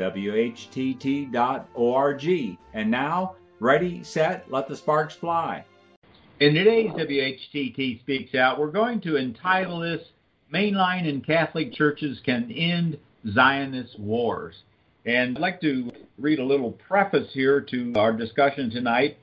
WHTT.org. And now, Ready, set, let the sparks fly. In today's WHTT Speaks Out, we're going to entitle this Mainline and Catholic Churches Can End Zionist Wars. And I'd like to read a little preface here to our discussion tonight.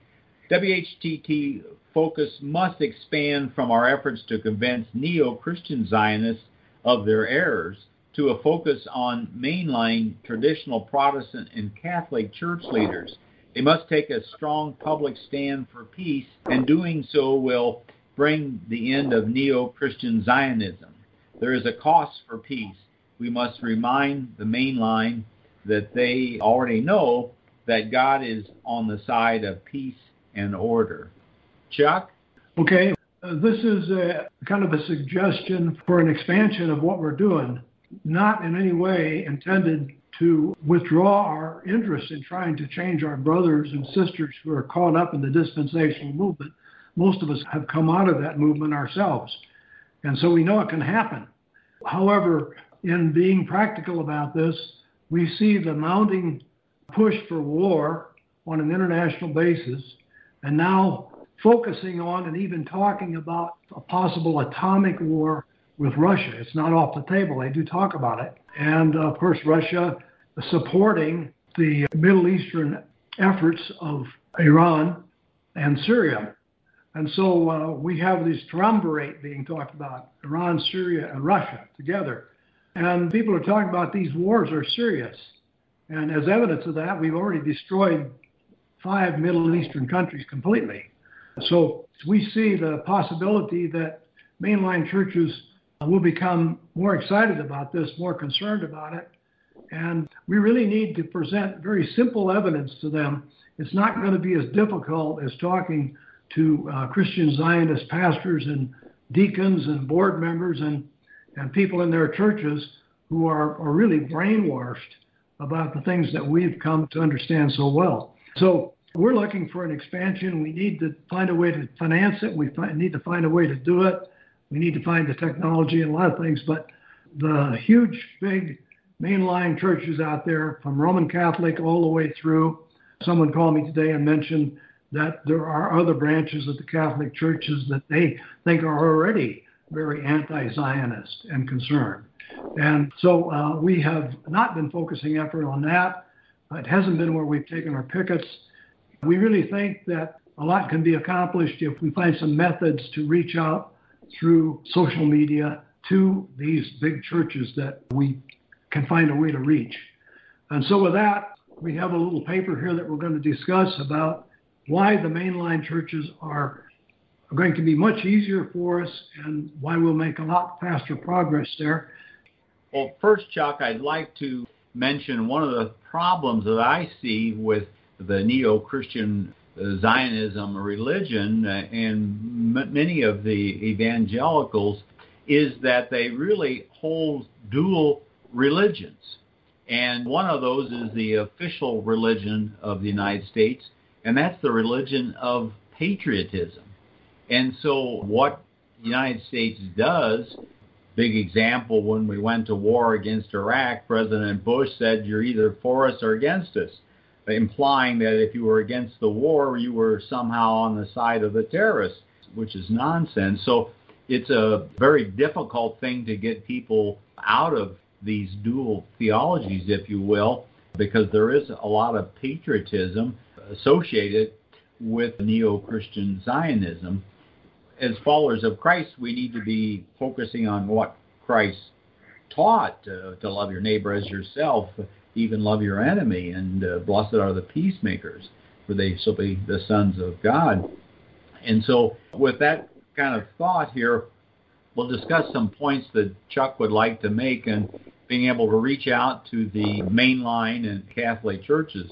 WHTT focus must expand from our efforts to convince neo Christian Zionists of their errors to a focus on mainline traditional Protestant and Catholic church leaders they must take a strong public stand for peace, and doing so will bring the end of neo Christian Zionism. There is a cost for peace. We must remind the mainline that they already know that God is on the side of peace and order. Chuck? Okay, uh, this is a, kind of a suggestion for an expansion of what we're doing, not in any way intended to withdraw our interest in trying to change our brothers and sisters who are caught up in the dispensational movement. Most of us have come out of that movement ourselves. And so we know it can happen. However, in being practical about this, we see the mounting push for war on an international basis, and now focusing on and even talking about a possible atomic war with Russia. It's not off the table. They do talk about it. And of course, Russia supporting the Middle Eastern efforts of Iran and Syria. And so uh, we have this triumvirate being talked about Iran, Syria, and Russia together. And people are talking about these wars are serious. And as evidence of that, we've already destroyed five Middle Eastern countries completely. So we see the possibility that mainline churches will become more excited about this, more concerned about it, and we really need to present very simple evidence to them. It's not going to be as difficult as talking to uh, Christian Zionist pastors and deacons and board members and, and people in their churches who are, are really brainwashed about the things that we've come to understand so well. So we're looking for an expansion. We need to find a way to finance it. We need to find a way to do it. We need to find the technology and a lot of things. But the huge, big mainline churches out there, from Roman Catholic all the way through. Someone called me today and mentioned that there are other branches of the Catholic churches that they think are already very anti Zionist and concerned. And so uh, we have not been focusing effort on that. It hasn't been where we've taken our pickets. We really think that a lot can be accomplished if we find some methods to reach out through social media to these big churches that we can find a way to reach. And so, with that, we have a little paper here that we're going to discuss about why the mainline churches are going to be much easier for us and why we'll make a lot faster progress there. Well, first, Chuck, I'd like to mention one of the problems that I see with the neo Christian Zionism religion uh, and many of the evangelicals is that they really hold dual religions. And one of those is the official religion of the United States, and that's the religion of patriotism. And so, what the United States does, big example when we went to war against Iraq, President Bush said, You're either for us or against us, implying that if you were against the war, you were somehow on the side of the terrorists, which is nonsense. So, it's a very difficult thing to get people out of these dual theologies, if you will, because there is a lot of patriotism associated with neo Christian Zionism. As followers of Christ, we need to be focusing on what Christ taught uh, to love your neighbor as yourself, even love your enemy, and uh, blessed are the peacemakers, for they shall be the sons of God. And so, with that kind of thought here, we'll discuss some points that Chuck would like to make and being able to reach out to the mainline and Catholic churches.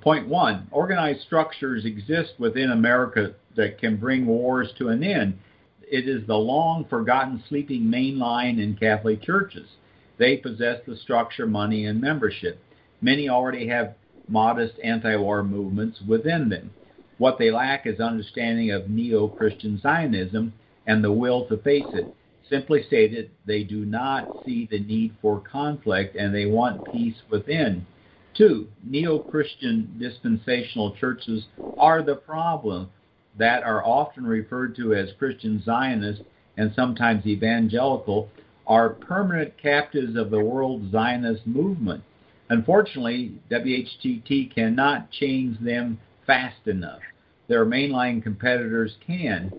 Point one organized structures exist within America that can bring wars to an end. It is the long forgotten sleeping mainline in Catholic churches. They possess the structure, money, and membership. Many already have modest anti war movements within them. What they lack is understanding of neo Christian Zionism and the will to face it. Simply stated, they do not see the need for conflict and they want peace within. Two, neo Christian dispensational churches are the problem that are often referred to as Christian Zionists and sometimes evangelical are permanent captives of the world Zionist movement. Unfortunately, WHTT cannot change them fast enough. Their mainline competitors can.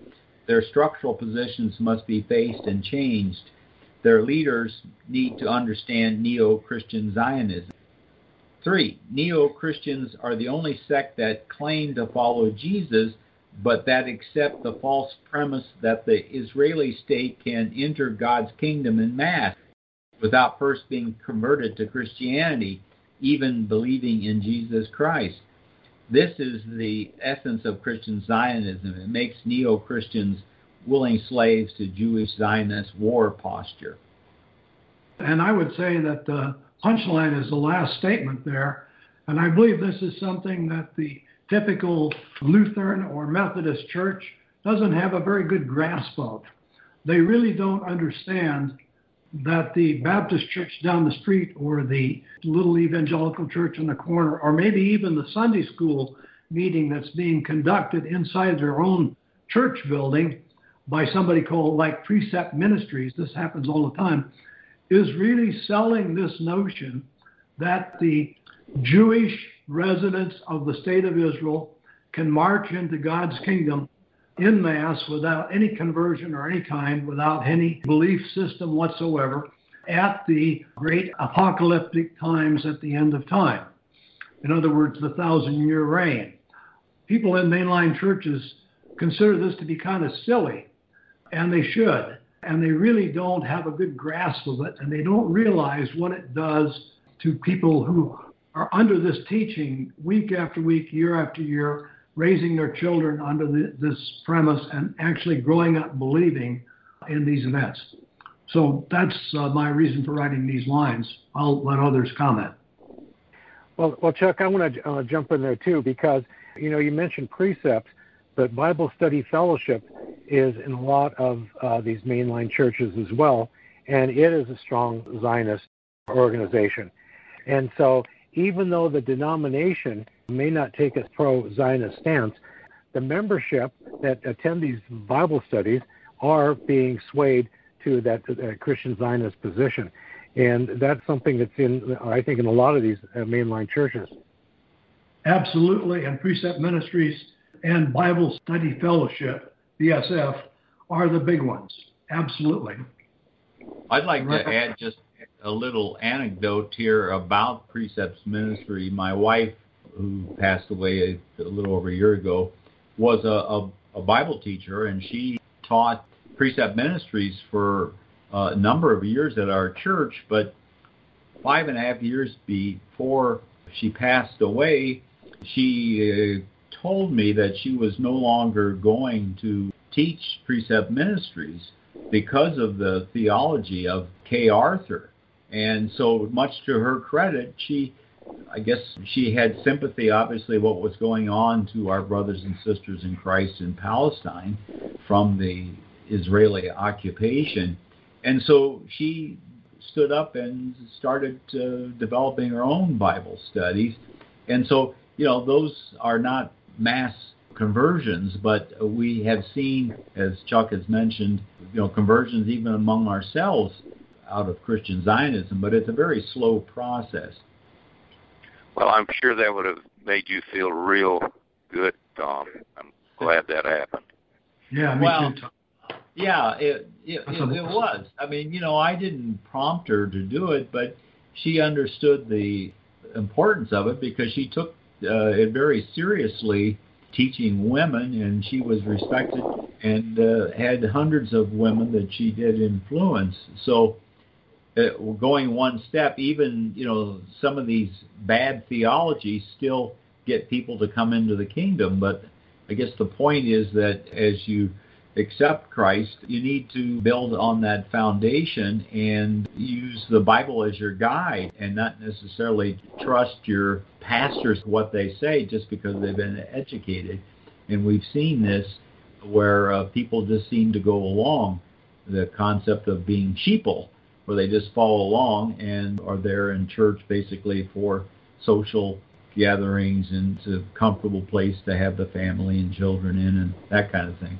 Their structural positions must be faced and changed. Their leaders need to understand neo Christian Zionism. Three, neo Christians are the only sect that claim to follow Jesus, but that accept the false premise that the Israeli state can enter God's kingdom in mass without first being converted to Christianity, even believing in Jesus Christ. This is the essence of Christian Zionism. It makes neo Christians willing slaves to Jewish Zionist war posture. And I would say that the punchline is the last statement there. And I believe this is something that the typical Lutheran or Methodist church doesn't have a very good grasp of. They really don't understand that the Baptist church down the street or the little evangelical church in the corner, or maybe even the Sunday school meeting that's being conducted inside their own church building by somebody called like Precept Ministries, this happens all the time, is really selling this notion that the Jewish residents of the state of Israel can march into God's kingdom in mass without any conversion or any kind, without any belief system whatsoever, at the great apocalyptic times at the end of time. In other words, the thousand year reign. People in mainline churches consider this to be kind of silly, and they should. And they really don't have a good grasp of it, and they don't realize what it does to people who are under this teaching week after week, year after year, raising their children under the, this premise and actually growing up believing in these events. So that's uh, my reason for writing these lines. I'll let others comment. Well, well, Chuck, I want to uh, jump in there too because you know you mentioned precepts, but Bible Study Fellowship is in a lot of uh, these mainline churches as well, and it is a strong Zionist organization. And so, even though the denomination may not take a pro Zionist stance, the membership that attend these Bible studies are being swayed to that uh, Christian Zionist position. And that's something that's in, I think, in a lot of these uh, mainline churches. Absolutely. And Precept Ministries and Bible Study Fellowship, BSF, are the big ones. Absolutely. I'd like to add just a little anecdote here about Precepts Ministry. My wife who passed away a, a little over a year ago, was a, a, a Bible teacher, and she taught precept ministries for a number of years at our church. But five and a half years before she passed away, she uh, told me that she was no longer going to teach precept ministries because of the theology of Kay Arthur. And so, much to her credit, she I guess she had sympathy, obviously, what was going on to our brothers and sisters in Christ in Palestine from the Israeli occupation. And so she stood up and started uh, developing her own Bible studies. And so, you know, those are not mass conversions, but we have seen, as Chuck has mentioned, you know, conversions even among ourselves out of Christian Zionism, but it's a very slow process. Well, I'm sure that would have made you feel real good, Tom. I'm glad that happened. Yeah, me well, too. Yeah, it it, it it was. I mean, you know, I didn't prompt her to do it, but she understood the importance of it because she took uh, it very seriously teaching women and she was respected and uh, had hundreds of women that she did influence so uh, going one step, even you know some of these bad theologies still get people to come into the kingdom. But I guess the point is that as you accept Christ, you need to build on that foundation and use the Bible as your guide and not necessarily trust your pastors what they say just because they've been educated. And we've seen this where uh, people just seem to go along the concept of being sheeple, where they just follow along and are there in church basically for social gatherings and it's a comfortable place to have the family and children in and that kind of thing.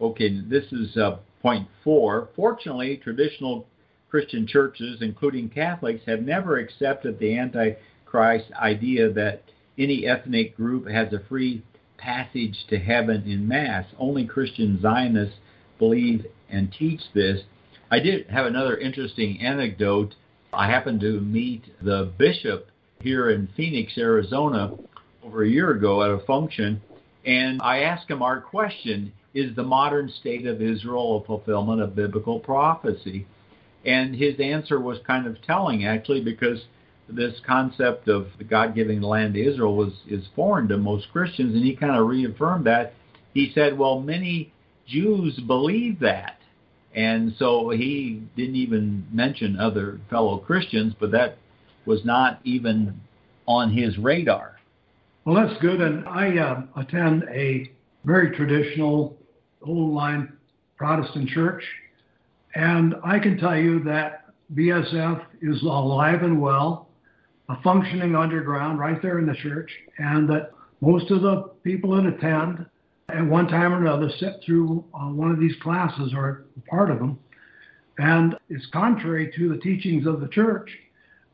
Okay, this is uh, point four. Fortunately, traditional Christian churches, including Catholics, have never accepted the Antichrist idea that any ethnic group has a free passage to heaven in Mass. Only Christian Zionists believe and teach this. I did have another interesting anecdote. I happened to meet the bishop here in Phoenix, Arizona, over a year ago at a function, and I asked him our question is the modern state of Israel a fulfillment of biblical prophecy? And his answer was kind of telling, actually, because this concept of God giving the land to Israel was is foreign to most Christians, and he kind of reaffirmed that. He said, "Well, many Jews believe that," and so he didn't even mention other fellow Christians, but that was not even on his radar. Well, that's good, and I uh, attend a very traditional old line Protestant church. And I can tell you that BSF is alive and well, a functioning underground right there in the church, and that most of the people that attend at one time or another sit through uh, one of these classes or part of them. And it's contrary to the teachings of the church,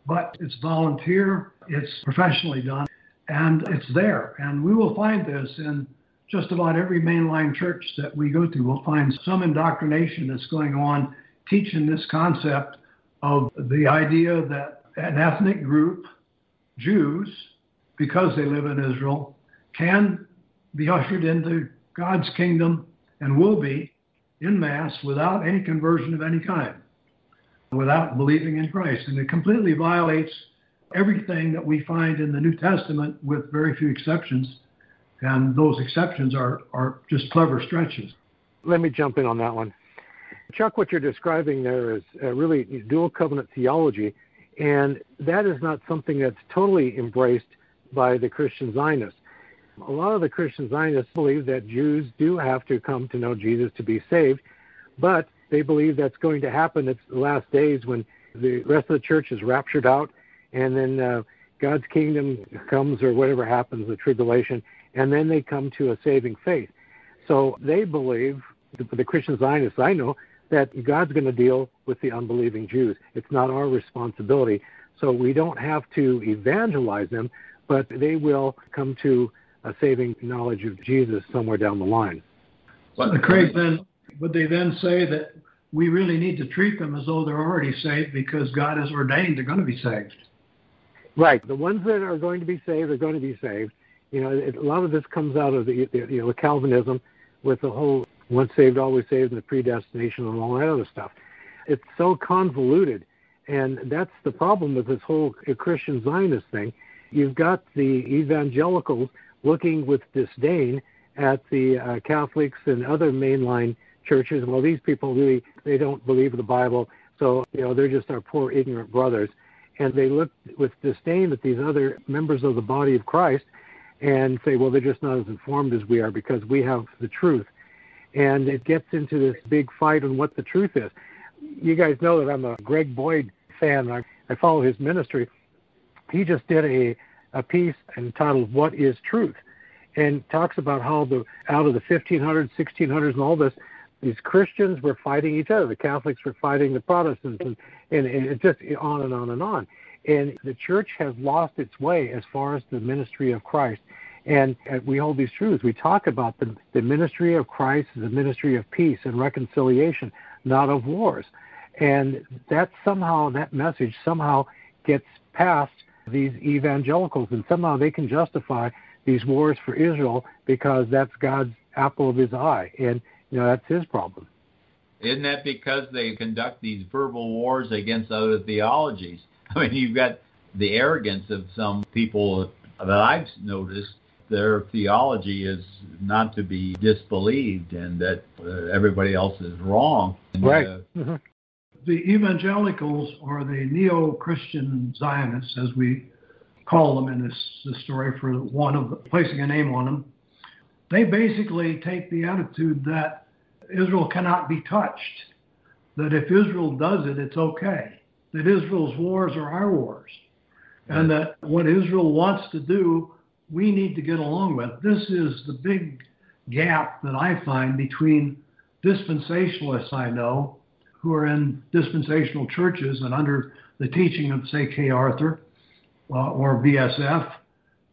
but it's volunteer, it's professionally done, and it's there. And we will find this in just about every mainline church that we go to, we'll find some indoctrination that's going on teaching this concept of the idea that an ethnic group, Jews, because they live in Israel, can be ushered into God's kingdom and will be in mass without any conversion of any kind, without believing in Christ. And it completely violates everything that we find in the New Testament, with very few exceptions, and those exceptions are, are just clever stretches. Let me jump in on that one. Chuck, what you're describing there is uh, really dual covenant theology, and that is not something that's totally embraced by the Christian Zionists. A lot of the Christian Zionists believe that Jews do have to come to know Jesus to be saved, but they believe that's going to happen. It's the last days when the rest of the church is raptured out, and then uh, God's kingdom comes, or whatever happens, the tribulation, and then they come to a saving faith. So they believe, the Christian Zionists I know, that God's going to deal with the unbelieving Jews. It's not our responsibility. So we don't have to evangelize them, but they will come to a saving knowledge of Jesus somewhere down the line. But the Craig then would they then say that we really need to treat them as though they're already saved because God has ordained they're going to be saved? Right. The ones that are going to be saved are going to be saved. You know, it, a lot of this comes out of the, the you know Calvinism with the whole once saved always saved and the predestination and all that other stuff. It's so convoluted, and that's the problem with this whole Christian Zionist thing. You've got the evangelicals looking with disdain at the uh, Catholics and other mainline churches. Well, these people really they don't believe the Bible, so you know they're just our poor ignorant brothers. And they look with disdain at these other members of the body of Christ and say, well, they're just not as informed as we are because we have the truth. And it gets into this big fight on what the truth is. You guys know that I'm a Greg Boyd fan. I, I follow his ministry. He just did a, a piece entitled What is Truth? and talks about how the out of the 1500s, 1600s, and all this, these Christians were fighting each other. The Catholics were fighting the Protestants, and, and, and it just on and on and on. And the church has lost its way as far as the ministry of Christ. And we hold these truths. We talk about the, the ministry of Christ as a ministry of peace and reconciliation, not of wars. And that somehow, that message somehow gets past these evangelicals, and somehow they can justify these wars for Israel because that's God's apple of his eye. And, you know, that's his problem. Isn't that because they conduct these verbal wars against other theologies? I mean, you've got the arrogance of some people that I've noticed, their theology is not to be disbelieved and that uh, everybody else is wrong. And, right. Uh, mm-hmm. The evangelicals or the neo Christian Zionists, as we call them in this, this story for one of placing a name on them, they basically take the attitude that Israel cannot be touched, that if Israel does it, it's okay, that Israel's wars are our wars, and that what Israel wants to do, we need to get along with. This is the big gap that I find between dispensationalists I know who are in dispensational churches and under the teaching of, say, Kay Arthur uh, or BSF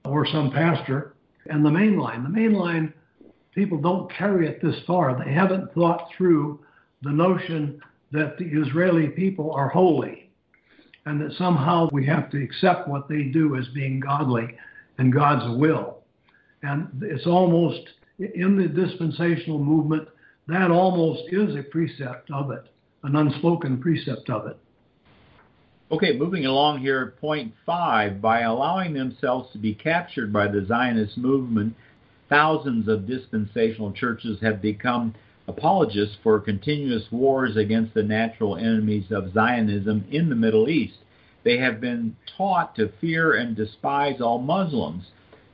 or some pastor and the main line. The main line, people don't carry it this far. They haven't thought through the notion that the Israeli people are holy and that somehow we have to accept what they do as being godly and God's will. And it's almost in the dispensational movement, that almost is a precept of it, an unspoken precept of it. Okay, moving along here, point five. By allowing themselves to be captured by the Zionist movement, thousands of dispensational churches have become apologists for continuous wars against the natural enemies of Zionism in the Middle East. They have been taught to fear and despise all Muslims.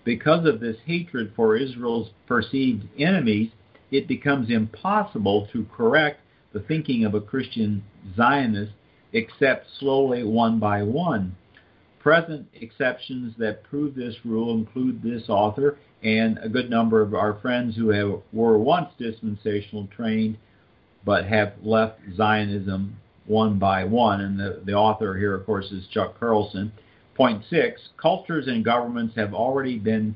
Because of this hatred for Israel's perceived enemies, it becomes impossible to correct the thinking of a Christian Zionist except slowly one by one. Present exceptions that prove this rule include this author and a good number of our friends who have, were once dispensational trained but have left Zionism one by one. And the, the author here, of course, is Chuck Carlson. Point six cultures and governments have already been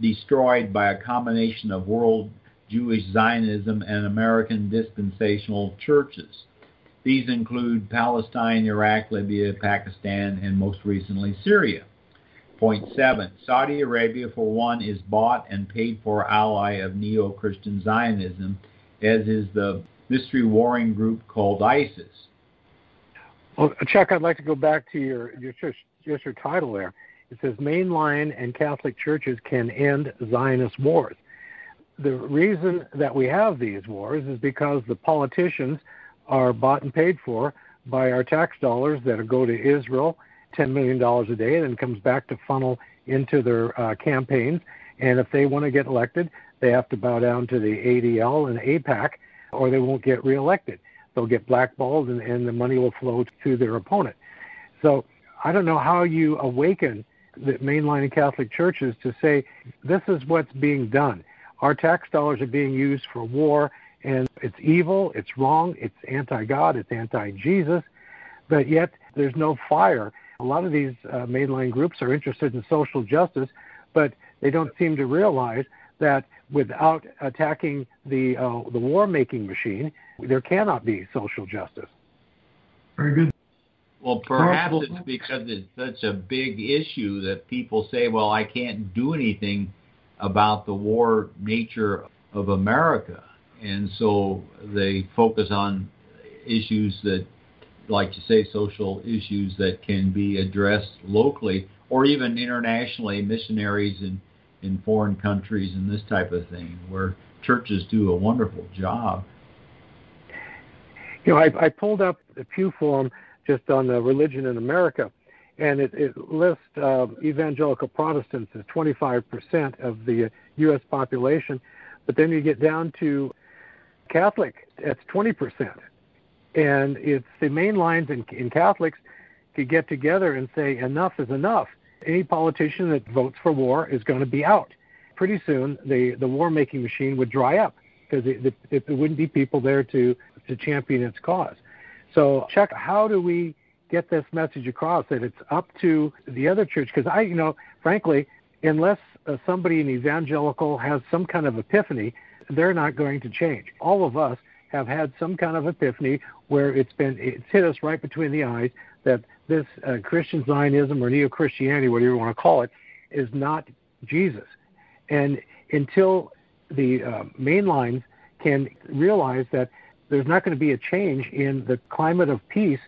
destroyed by a combination of world Jewish Zionism and American dispensational churches. These include Palestine, Iraq, Libya, Pakistan, and most recently Syria. Point seven, Saudi Arabia, for one, is bought and paid for ally of neo-Christian Zionism, as is the mystery warring group called ISIS. Well, Chuck, I'd like to go back to your, your just, just your title there. It says mainline and Catholic churches can end Zionist wars. The reason that we have these wars is because the politicians are bought and paid for by our tax dollars that go to Israel, $10 million a day, and then comes back to funnel into their uh, campaigns. And if they want to get elected, they have to bow down to the ADL and AIPAC, or they won't get reelected. They'll get blackballed, and, and the money will flow to their opponent. So I don't know how you awaken the mainline Catholic churches to say this is what's being done. Our tax dollars are being used for war and it's evil, it's wrong, it's anti God, it's anti Jesus, but yet there's no fire. A lot of these uh, mainline groups are interested in social justice, but they don't seem to realize that without attacking the uh, the war making machine, there cannot be social justice. Very good. Well, perhaps it's because it's such a big issue that people say, "Well, I can't do anything about the war nature of America." and so they focus on issues that, like you say, social issues that can be addressed locally or even internationally, missionaries in in foreign countries and this type of thing, where churches do a wonderful job. You know, I, I pulled up the Pew Forum just on the religion in America, and it, it lists uh, evangelical Protestants as 25% of the U.S. population. But then you get down to Catholic, that's 20%. And it's the main lines in, in Catholics could get together and say, enough is enough. Any politician that votes for war is going to be out. Pretty soon, the, the war making machine would dry up because it, it, it, there wouldn't be people there to, to champion its cause. So, Chuck, how do we get this message across that it's up to the other church? Because I, you know, frankly, unless uh, somebody in evangelical has some kind of epiphany they're not going to change. All of us have had some kind of epiphany where it's been it's hit us right between the eyes that this uh, Christian Zionism or neo Christianity, whatever you want to call it, is not Jesus. And until the uh, main lines can realize that there's not going to be a change in the climate of peace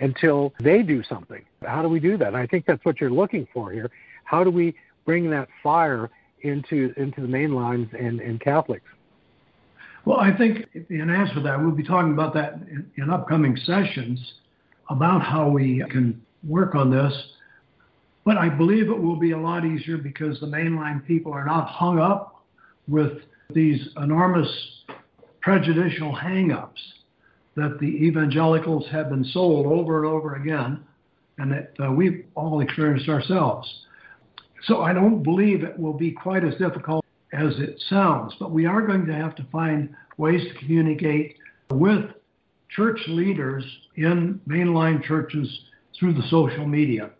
until they do something. How do we do that? And I think that's what you're looking for here. How do we bring that fire into into the main lines and, and Catholics? Well, I think in answer to that, we'll be talking about that in, in upcoming sessions about how we can work on this. But I believe it will be a lot easier because the mainline people are not hung up with these enormous prejudicial hang-ups that the evangelicals have been sold over and over again and that uh, we've all experienced ourselves. So I don't believe it will be quite as difficult as it sounds, but we are going to have to find ways to communicate with church leaders in mainline churches through the social media.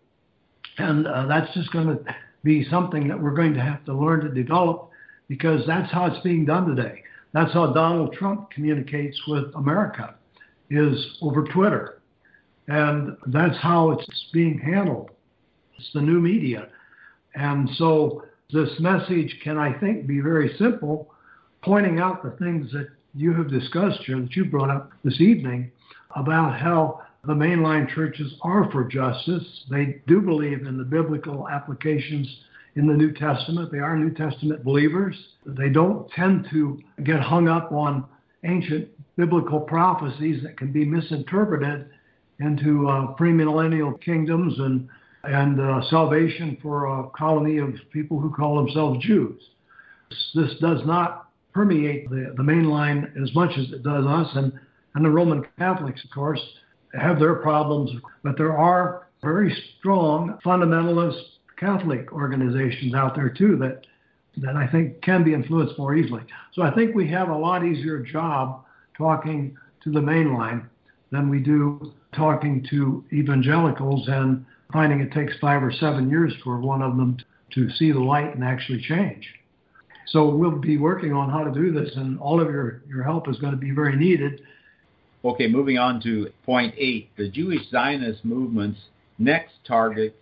And uh, that's just going to be something that we're going to have to learn to develop because that's how it's being done today. That's how Donald Trump communicates with America is over Twitter. And that's how it's being handled. It's the new media. And so this message can, I think, be very simple, pointing out the things that you have discussed here, that you brought up this evening, about how the mainline churches are for justice. They do believe in the biblical applications in the New Testament. They are New Testament believers. They don't tend to get hung up on ancient biblical prophecies that can be misinterpreted into uh, premillennial kingdoms and and uh, salvation for a colony of people who call themselves Jews. This does not permeate the, the main line as much as it does us, and, and the Roman Catholics, of course, have their problems, but there are very strong fundamentalist Catholic organizations out there too that that I think can be influenced more easily. So I think we have a lot easier job talking to the main line than we do talking to evangelicals and finding it takes five or seven years for one of them to see the light and actually change. So we'll be working on how to do this, and all of your, your help is going to be very needed. Okay, moving on to point eight. The Jewish Zionist movement's next targets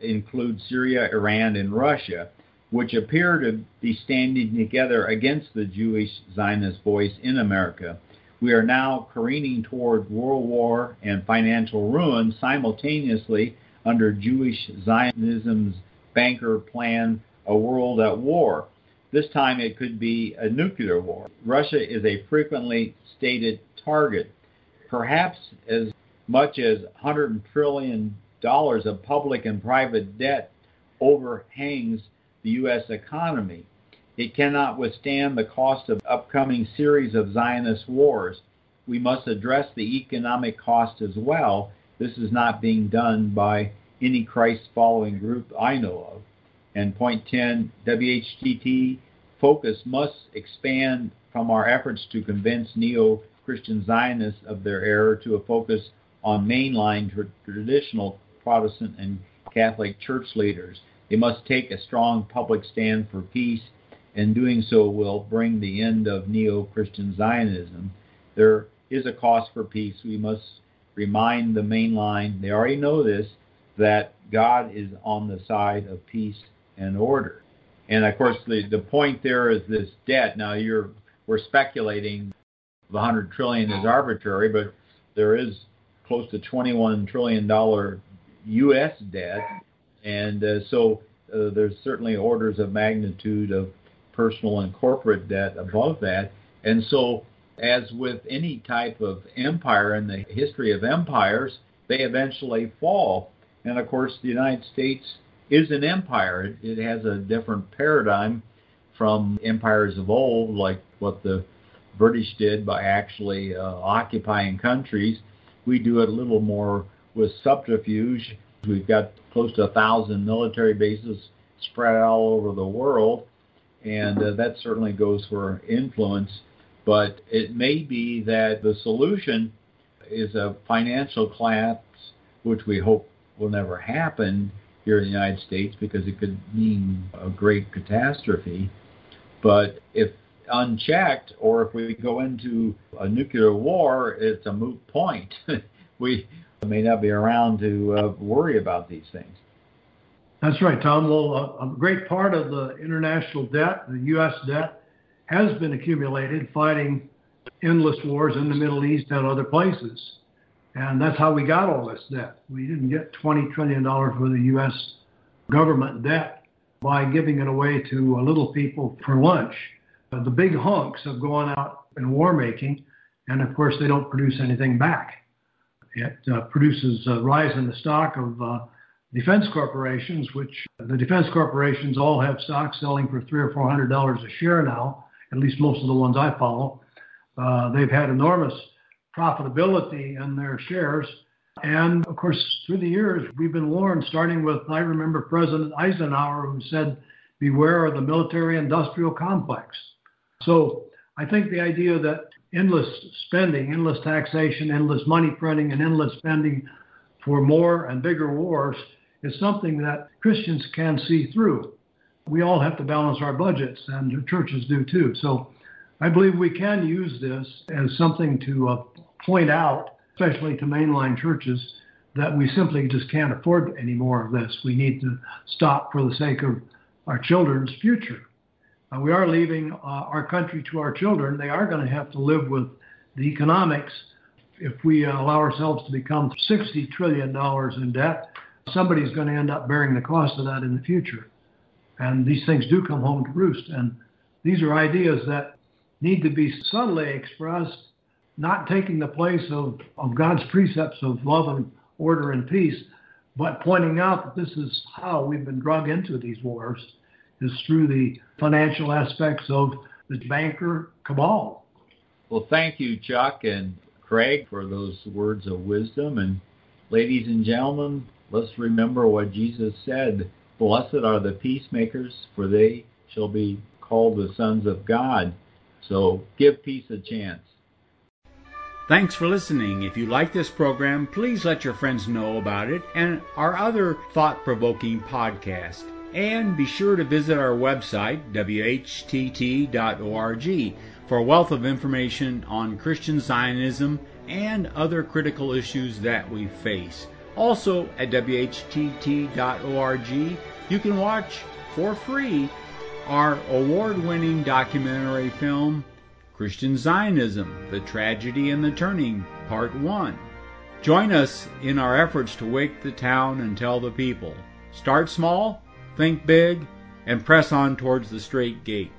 include Syria, Iran, and Russia, which appear to be standing together against the Jewish Zionist voice in America. We are now careening toward world war and financial ruin simultaneously under Jewish Zionism's banker plan, a world at war. This time it could be a nuclear war. Russia is a frequently stated target. Perhaps as much as $100 trillion of public and private debt overhangs the U.S. economy. It cannot withstand the cost of upcoming series of Zionist wars. We must address the economic cost as well. This is not being done by any Christ following group I know of. And point 10, WHTT focus must expand from our efforts to convince neo Christian Zionists of their error to a focus on mainline traditional Protestant and Catholic church leaders. They must take a strong public stand for peace, and doing so will bring the end of neo Christian Zionism. There is a cost for peace. We must remind the mainline, they already know this, that God is on the side of peace and order. And of course, the, the point there is this debt. Now, you're we're speculating the 100 trillion is arbitrary, but there is close to 21 trillion dollar U.S. debt, and uh, so uh, there's certainly orders of magnitude of personal and corporate debt above that. And so, as with any type of empire in the history of empires, they eventually fall. And of course, the United States is an empire. It, has a different paradigm from empires of old, like what the British did by actually uh, occupying countries. We do it a little more with subterfuge. We've got close to a thousand military bases spread all over the world, and uh, that certainly goes for influence. But it may be that the solution is a financial collapse, which we hope will never happen here in the United States because it could mean a great catastrophe. But if unchecked, or if we go into a nuclear war, it's a moot point. we may not be around to uh, worry about these things. That's right, Tom. Well, a, a great part of the international debt, the U.S. debt, has been accumulated fighting endless wars in the Middle East and other places. And that's how we got all this debt. We didn't get $20 trillion worth of U.S. government debt by giving it away to little people for lunch. Uh, the big hunks have gone out in war making, and of course, they don't produce anything back. It uh, produces a rise in the stock of uh, defense corporations, which the defense corporations all have stocks selling for three or four hundred dollars a share now. At least most of the ones I follow, uh, they've had enormous profitability in their shares. And of course, through the years, we've been warned, starting with, I remember President Eisenhower, who said, beware of the military industrial complex. So I think the idea that endless spending, endless taxation, endless money printing, and endless spending for more and bigger wars is something that Christians can see through. We all have to balance our budgets, and churches do too. So I believe we can use this as something to uh, point out, especially to mainline churches, that we simply just can't afford any more of this. We need to stop for the sake of our children's future. Uh, we are leaving uh, our country to our children. They are going to have to live with the economics. If we allow ourselves to become $60 trillion in debt, somebody's going to end up bearing the cost of that in the future. And these things do come home to roost. And these are ideas that need to be subtly expressed, not taking the place of, of God's precepts of love and order and peace, but pointing out that this is how we've been drug into these wars is through the financial aspects of the banker cabal. Well, thank you, Chuck and Craig, for those words of wisdom. And ladies and gentlemen, let's remember what Jesus said Blessed are the peacemakers, for they shall be called the sons of God. So give peace a chance. Thanks for listening. If you like this program, please let your friends know about it and our other thought provoking podcasts. And be sure to visit our website, whtt.org, for a wealth of information on Christian Zionism and other critical issues that we face. Also, at whtt.org, you can watch for free our award winning documentary film, Christian Zionism The Tragedy and the Turning, Part 1. Join us in our efforts to wake the town and tell the people. Start small think big, and press on towards the straight gate.